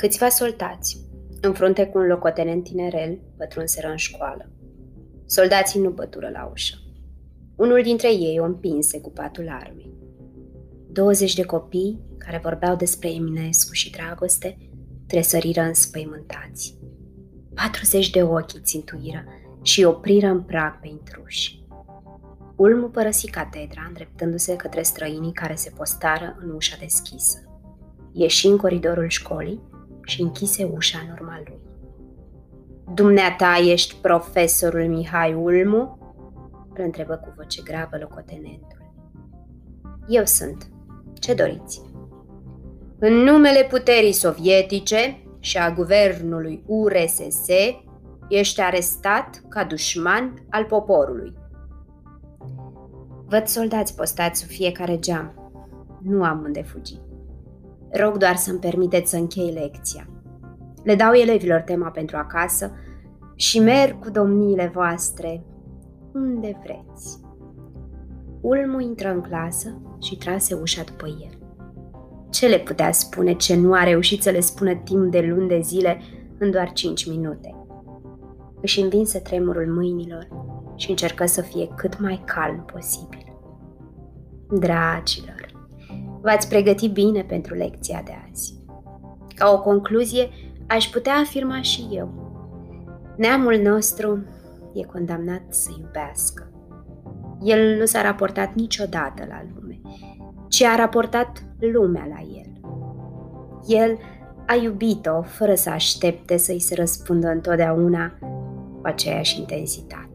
Câțiva soldați, în frunte cu un locotenent tinerel, pătrunseră în școală. Soldații nu bătură la ușă. Unul dintre ei o împinse cu patul armei. 20 de copii, care vorbeau despre Eminescu și dragoste, tresăriră înspăimântați. 40 de ochi țintuiră și opriră în prag pe intruși. Ulmu părăsi catedra, îndreptându-se către străinii care se postară în ușa deschisă. Ieși în coridorul școlii și închise ușa în urma lui. Dumneata ești profesorul Mihai Ulmu? Îl întrebă cu voce gravă locotenentul. Eu sunt. Ce doriți? În numele puterii sovietice și a guvernului URSS, ești arestat ca dușman al poporului. Văd soldați postați sub fiecare geam. Nu am unde fugi. Rog doar să-mi permiteți să închei lecția. Le dau elevilor tema pentru acasă și merg cu domniile voastre unde vreți. Ulmu intră în clasă și trase ușa după el. Ce le putea spune ce nu a reușit să le spună timp de luni de zile în doar cinci minute? Își învinse tremurul mâinilor și încercă să fie cât mai calm posibil. Dragilor, v-ați pregătit bine pentru lecția de azi. Ca o concluzie, aș putea afirma și eu. Neamul nostru e condamnat să iubească. El nu s-a raportat niciodată la lume, ci a raportat lumea la el. El a iubit-o fără să aștepte să-i se răspundă întotdeauna cu aceeași intensitate.